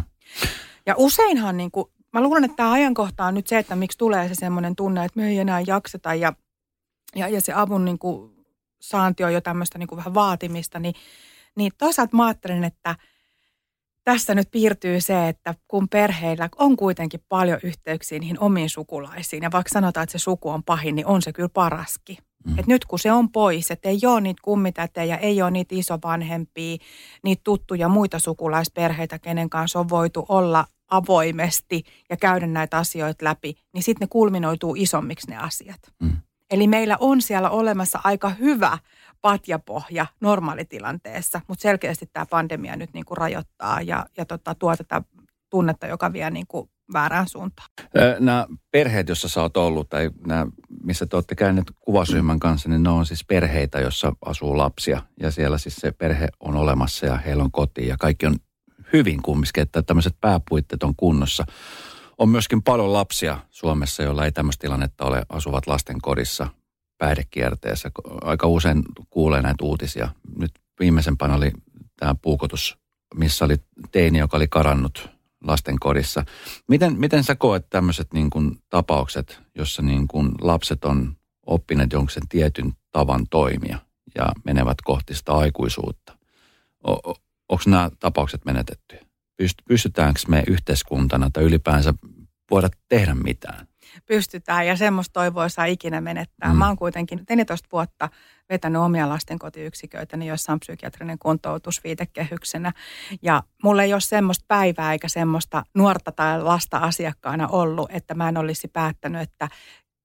Ja useinhan niin kuin mä luulen, että tämä ajankohta on nyt se, että miksi tulee se semmoinen tunne, että me ei enää jakseta ja, ja, ja se avun niin kuin, saanti on jo tämmöistä niin kuin vähän vaatimista, niin, niin toisaalta mä ajattelen, että tässä nyt piirtyy se, että kun perheillä on kuitenkin paljon yhteyksiä niihin omiin sukulaisiin, ja vaikka sanotaan, että se suku on pahin, niin on se kyllä paraskin. Mm. Et nyt kun se on pois, että ei ole niitä kummitätejä, ei ole niitä isovanhempia, niitä tuttuja muita sukulaisperheitä, kenen kanssa on voitu olla avoimesti ja käydä näitä asioita läpi, niin sitten ne kulminoituu isommiksi ne asiat. Mm. Eli meillä on siellä olemassa aika hyvä patjapohja normaalitilanteessa, mutta selkeästi tämä pandemia nyt niin kuin rajoittaa ja, ja tota, tuo tätä tunnetta, joka vie niin kuin väärään suuntaan. Nämä perheet, joissa sä oot ollut, tai nämä, missä te olette käyneet kuvasryhmän kanssa, niin ne on siis perheitä, jossa asuu lapsia. Ja siellä siis se perhe on olemassa ja heillä on koti ja kaikki on hyvin kumminkin, että tämmöiset pääpuitteet on kunnossa. On myöskin paljon lapsia Suomessa, joilla ei tämmöistä tilannetta ole, asuvat lasten kodissa päihdekierteessä. Aika usein kuulee näitä uutisia. Nyt viimeisempänä oli tämä puukotus, missä oli teini, joka oli karannut lasten kodissa. Miten, miten sä koet tämmöiset niin tapaukset, jossa niin kuin lapset on oppineet jonkun sen tietyn tavan toimia ja menevät kohti sitä aikuisuutta? Onko nämä tapaukset menetetty? Pystytäänkö me yhteiskuntana tai ylipäänsä voida tehdä mitään? Pystytään ja semmoista toivoa saa ikinä menettää. Mm. Mä oon kuitenkin 14 vuotta vetänyt omia lastenkotiyksiköitä, joissa on psykiatrinen kuntoutus viitekehyksenä. Ja mulla ei ole semmoista päivää eikä semmoista nuorta tai lasta asiakkaana ollut, että mä en olisi päättänyt, että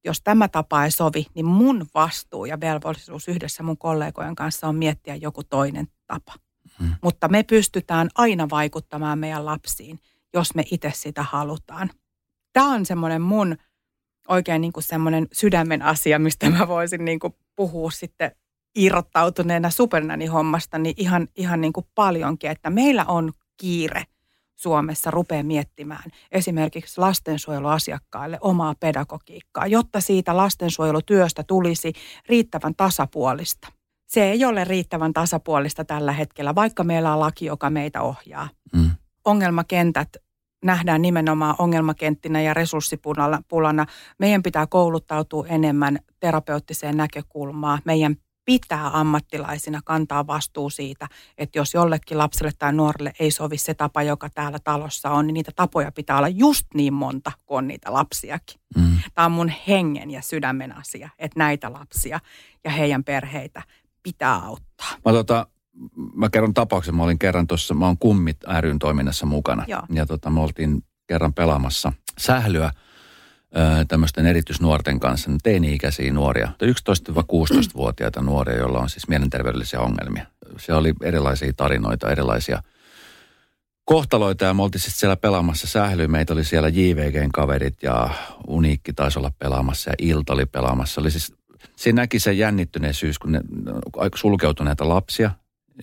jos tämä tapa ei sovi, niin mun vastuu ja velvollisuus yhdessä mun kollegojen kanssa on miettiä joku toinen tapa. Mm. Mutta me pystytään aina vaikuttamaan meidän lapsiin, jos me itse sitä halutaan. Tämä on semmoinen mun oikein niin kuin semmoinen sydämen asia, mistä mä voisin niin kuin puhua sitten irrottautuneena supernani hommasta, niin ihan, ihan niin kuin paljonkin, että meillä on kiire Suomessa rupeaa miettimään esimerkiksi lastensuojeluasiakkaille omaa pedagogiikkaa, jotta siitä lastensuojelutyöstä tulisi riittävän tasapuolista. Se ei ole riittävän tasapuolista tällä hetkellä, vaikka meillä on laki, joka meitä ohjaa. Mm. Ongelmakentät nähdään nimenomaan ongelmakenttinä ja resurssipulana. Meidän pitää kouluttautua enemmän terapeuttiseen näkökulmaan. Meidän pitää ammattilaisina kantaa vastuu siitä, että jos jollekin lapselle tai nuorelle ei sovi se tapa, joka täällä talossa on, niin niitä tapoja pitää olla just niin monta kuin on niitä lapsiakin. Mm. Tämä on mun hengen ja sydämen asia, että näitä lapsia ja heidän perheitä pitää auttaa. Mä tota, mä kerron tapauksen. Mä olin kerran tuossa, mä oon Kummit ryn toiminnassa mukana. Joo. Ja tota, me oltiin kerran pelaamassa sählyä tämmöisten erityisnuorten kanssa, teini-ikäisiä nuoria, 11-16-vuotiaita nuoria, joilla on siis mielenterveydellisiä ongelmia. Se oli erilaisia tarinoita, erilaisia kohtaloita ja me oltiin sitten siellä pelaamassa sählyä. Meitä oli siellä JVGn kaverit ja Uniikki taisi olla pelaamassa ja Ilta oli pelaamassa. Oli siis, siinä näki se jännittyneisyys, kun ne sulkeutuneita lapsia,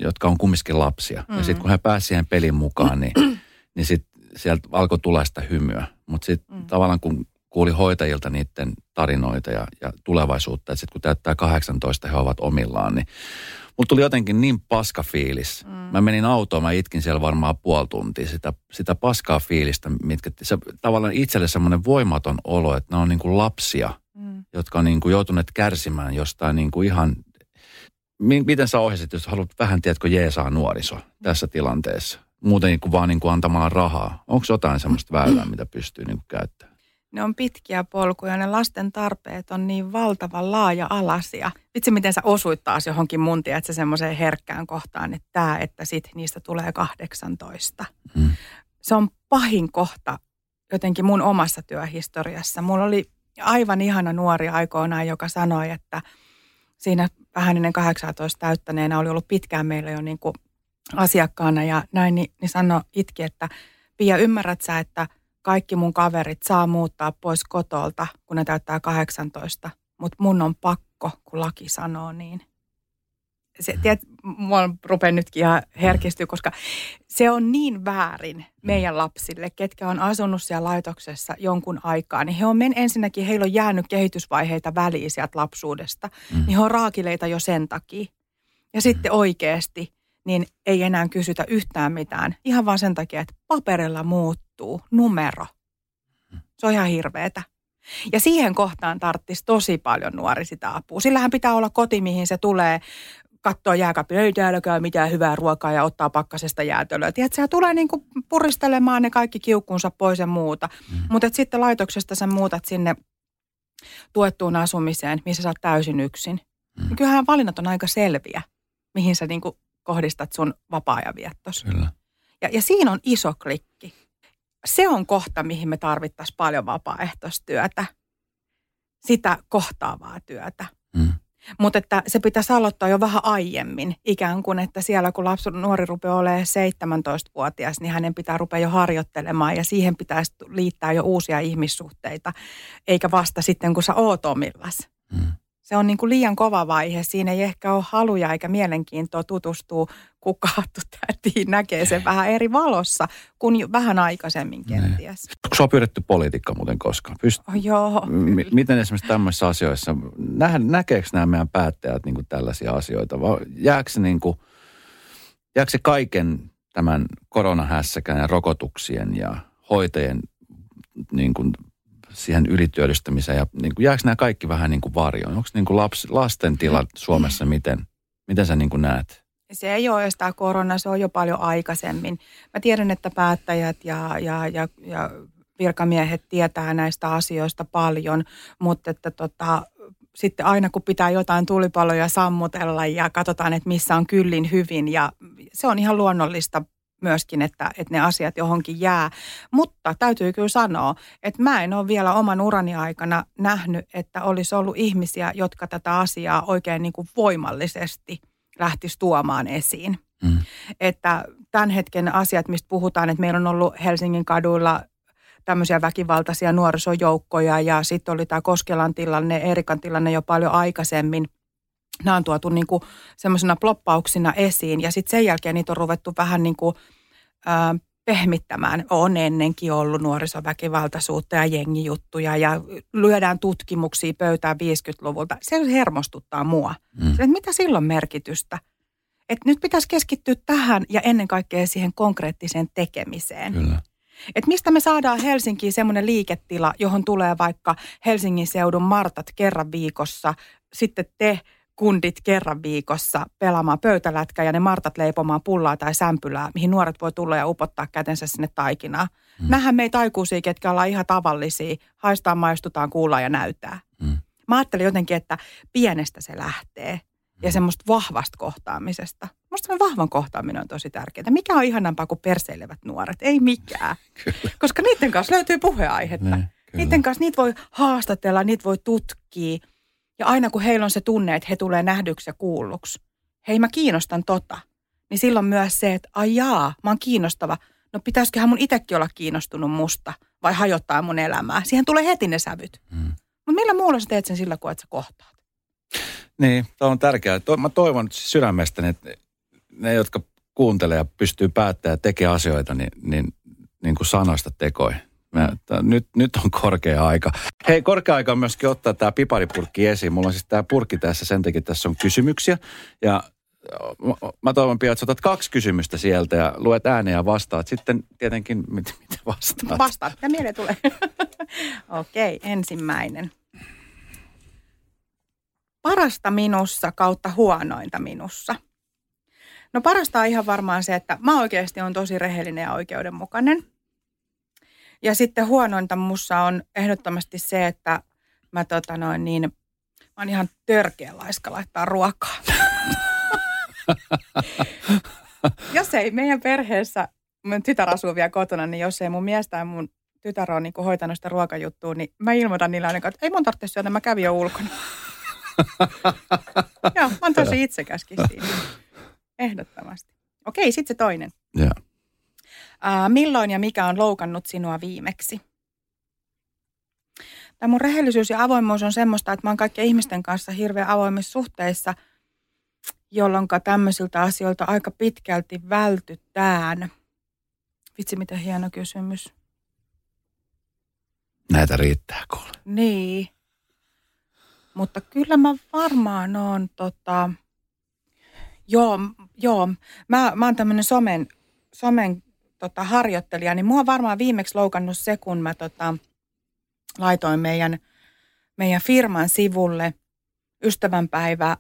jotka on kumminkin lapsia. Mm. Ja sitten kun he pääsivät siihen pelin mukaan, niin, niin sitten sieltä alkoi tulla sitä hymyä. Mutta sitten mm. tavallaan kun kuuli hoitajilta niiden tarinoita ja, ja tulevaisuutta, että sitten kun täyttää 18, he ovat omillaan, niin mulla tuli jotenkin niin paska fiilis. Mm. Mä menin autoon, mä itkin siellä varmaan puoli tuntia sitä, sitä paskaa fiilistä, mitkä se, tavallaan itselle semmoinen voimaton olo, että ne on niin kuin lapsia, mm. jotka on niin kuin joutuneet kärsimään jostain niin kuin ihan miten sä ohjasit, jos haluat vähän, tiedätkö, jeesaa nuoriso tässä tilanteessa? Muuten kuin vaan niin kuin antamalla rahaa. Onko jotain semmoista väylää, mitä pystyy niin kuin käyttämään? Ne on pitkiä polkuja, ne lasten tarpeet on niin valtavan laaja-alasia. Vitsi, miten sä osuit taas johonkin mun, se semmoiseen herkkään kohtaan, että tämä, että sit niistä tulee 18. Hmm. Se on pahin kohta jotenkin mun omassa työhistoriassa. Mulla oli aivan ihana nuori aikoinaan, joka sanoi, että siinä vähän ennen 18 täyttäneenä oli ollut pitkään meillä jo niin kuin asiakkaana ja näin, niin, niin sanoi itki, että Pia, ymmärrät sä, että kaikki mun kaverit saa muuttaa pois kotolta, kun ne täyttää 18, mutta mun on pakko, kun laki sanoo niin se, tiedät, mua rupeaa nytkin ihan herkistyä, koska se on niin väärin meidän lapsille, ketkä on asunut siellä laitoksessa jonkun aikaa, niin he on men, ensinnäkin, heillä on jäänyt kehitysvaiheita väliin sieltä lapsuudesta, mm. niin he on raakileita jo sen takia. Ja sitten oikeasti, niin ei enää kysytä yhtään mitään, ihan vaan sen takia, että paperilla muuttuu numero. Se on ihan hirveetä. Ja siihen kohtaan tarttisi tosi paljon nuori sitä apua. Sillähän pitää olla koti, mihin se tulee katsoo jääkaapin, ei täällä käy mitään hyvää ruokaa ja ottaa pakkasesta jäätölöä. Tiedätkö, se tulee niin kuin puristelemaan ne kaikki kiukkunsa pois ja muuta. Mm. Mutta sitten laitoksesta sä muutat sinne tuettuun asumiseen, missä sä oot täysin yksin. Mm. Kyllähän valinnat on aika selviä, mihin sä niin kuin kohdistat sun vapaa-ajan viettos. Kyllä. Ja, ja siinä on iso klikki. Se on kohta, mihin me tarvittaisiin paljon vapaaehtoistyötä. Sitä kohtaavaa työtä. Mm. Mutta että se pitäisi aloittaa jo vähän aiemmin, ikään kuin, että siellä kun lapsi nuori rupeaa olemaan 17-vuotias, niin hänen pitää rupea jo harjoittelemaan ja siihen pitäisi liittää jo uusia ihmissuhteita, eikä vasta sitten kun sä oot omillas. Hmm se on niin kuin liian kova vaihe. Siinä ei ehkä ole haluja eikä mielenkiintoa tutustua, kaattu tätiin näkee sen vähän eri valossa kuin vähän aikaisemmin niin. kenties. Onko sinua pyydetty politiikka muuten koskaan? Pyst- oh, joo. M- miten esimerkiksi tämmöisissä asioissa, nä- näkeekö nämä meidän päättäjät niin kuin tällaisia asioita? Vai jääkö se, niin kuin, jääkö se kaiken tämän koronahässäkään ja rokotuksien ja hoitajien niin kuin siihen ylityöllistämiseen ja niin kuin, jääkö nämä kaikki vähän niin kuin varjoon? Onko niin kuin laps, lasten tila Suomessa miten, miten sä niin kuin näet? Se ei ole edes tämä korona, se on jo paljon aikaisemmin. Mä tiedän, että päättäjät ja, ja, ja, ja virkamiehet tietää näistä asioista paljon, mutta että tota, sitten aina kun pitää jotain tulipaloja sammutella ja katsotaan, että missä on kyllin hyvin ja se on ihan luonnollista myöskin, että, että ne asiat johonkin jää. Mutta täytyy kyllä sanoa, että mä en ole vielä oman urani aikana nähnyt, että olisi ollut ihmisiä, jotka tätä asiaa oikein niin kuin voimallisesti lähtisi tuomaan esiin. Mm. Että tämän hetken asiat, mistä puhutaan, että meillä on ollut Helsingin kaduilla tämmöisiä väkivaltaisia nuorisojoukkoja ja sitten oli tämä Koskelan tilanne, Erikan tilanne jo paljon aikaisemmin – nämä on tuotu niin kuin semmoisena ploppauksina esiin ja sitten sen jälkeen niitä on ruvettu vähän niin kuin, ää, pehmittämään. On ennenkin ollut nuorisoväkivaltaisuutta ja jengijuttuja ja lyödään tutkimuksia pöytään 50-luvulta. Se hermostuttaa mua. Mm. Se, että mitä silloin merkitystä? että nyt pitäisi keskittyä tähän ja ennen kaikkea siihen konkreettiseen tekemiseen. Kyllä. Et mistä me saadaan Helsinkiin semmoinen liiketila, johon tulee vaikka Helsingin seudun Martat kerran viikossa, sitten te kundit kerran viikossa pelaamaan pöytälätkää ja ne martat leipomaan pullaa tai sämpylää, mihin nuoret voi tulla ja upottaa kätensä sinne taikinaan. Mm. Nähän meitä aikuisia, ketkä ollaan ihan tavallisia, haistaa, maistutaan, kuulla ja näyttää. Mm. Mä ajattelin jotenkin, että pienestä se lähtee ja mm. semmoista vahvasta kohtaamisesta. Musta vahvan kohtaaminen on tosi tärkeää. Mikä on ihanampaa kuin perseilevät nuoret? Ei mikään. Koska niiden kanssa löytyy puheaihetta. Ne, niiden kanssa niitä voi haastatella, niitä voi tutkia – ja aina kun heillä on se tunne, että he tulee nähdyksi ja kuulluksi, hei mä kiinnostan tota, niin silloin myös se, että ai jaa, mä oon kiinnostava. No pitäisiköhän mun itsekin olla kiinnostunut musta vai hajottaa mun elämää. Siihen tulee heti ne sävyt. Mm. Mutta millä muulla sä teet sen sillä, kun et sä kohtaat? Niin, tämä on tärkeää. Mä toivon sydämestäni, että ne, jotka kuuntelee ja pystyy päättämään ja tekee asioita, niin, niin, niin kuin sanoista tekoihin. Tää, nyt, nyt on korkea aika. Hei, korkea aika on myöskin ottaa tämä piparipurkki esiin. Mulla on siis tämä purkki tässä, sen takia tässä on kysymyksiä. Ja mä toivon pian, että otat kaksi kysymystä sieltä ja luet ääneen ja vastaat. Sitten tietenkin, miten, miten vastaat? Vastaat, ja mieleen tulee. Okei, okay, ensimmäinen. Parasta minussa kautta huonointa minussa. No parasta on ihan varmaan se, että mä oikeasti on tosi rehellinen ja oikeudenmukainen – ja sitten huonointa mussa on ehdottomasti se, että mä tota noin niin, mä oon ihan törkeä laiska laittaa ruokaa. jos ei meidän perheessä, mun tytär asuu vielä kotona, niin jos ei mun mies tai mun tytär on niin hoitanut sitä ruokajuttua, niin mä ilmoitan niillä aina, että ei mun tarvitse syödä, mä kävin jo ulkona. Joo, mä oon tosi itsekäskin siinä. Ehdottomasti. Okei, sitten se toinen. Joo. Ää, milloin ja mikä on loukannut sinua viimeksi? Tämä mun rehellisyys ja avoimuus on semmoista, että mä oon kaikkien ihmisten kanssa hirveän avoimissa suhteissa, jolloin tämmöisiltä asioilta aika pitkälti vältytään. Vitsi, mitä hieno kysymys. Näitä riittää kuule. Niin. Mutta kyllä mä varmaan oon tota... Joo, joo. Mä, mä oon tämmönen somen, somen tota, harjoittelija, niin mua varmaan viimeksi loukannut se, kun mä tota, laitoin meidän, meidän firman sivulle ystävänpäivä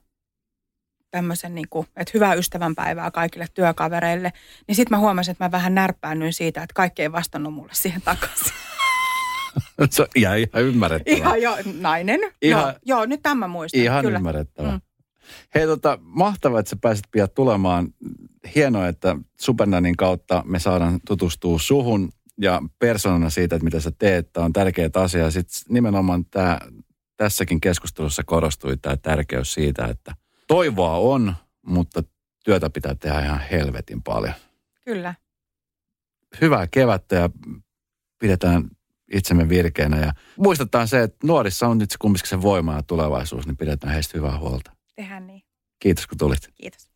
tämmöisen, niin kuin, että hyvää ystävänpäivää kaikille työkavereille. Niin sitten mä huomasin, että mä vähän närppäännyin siitä, että kaikki ei vastannut mulle siihen takaisin. Se on ihan, ihan ymmärrettävää. Ihan jo, nainen. Ihan, joo, joo, nyt tämä muistan. Ihan kyllä. ymmärrettävää. Mm. Hei tota, mahtavaa, että sä pääsit pian tulemaan hienoa, että Supernanin kautta me saadaan tutustua suhun ja persoonana siitä, että mitä sä teet. Tämä on tärkeä asia. Sitten nimenomaan tämä tässäkin keskustelussa korostui tämä tärkeys siitä, että toivoa on, mutta työtä pitää tehdä ihan helvetin paljon. Kyllä. Hyvää kevättä ja pidetään itsemme virkeänä ja muistetaan se, että nuorissa on nyt kumminkin se voima ja tulevaisuus, niin pidetään heistä hyvää huolta. Tehdään niin. Kiitos kun tulit. Kiitos.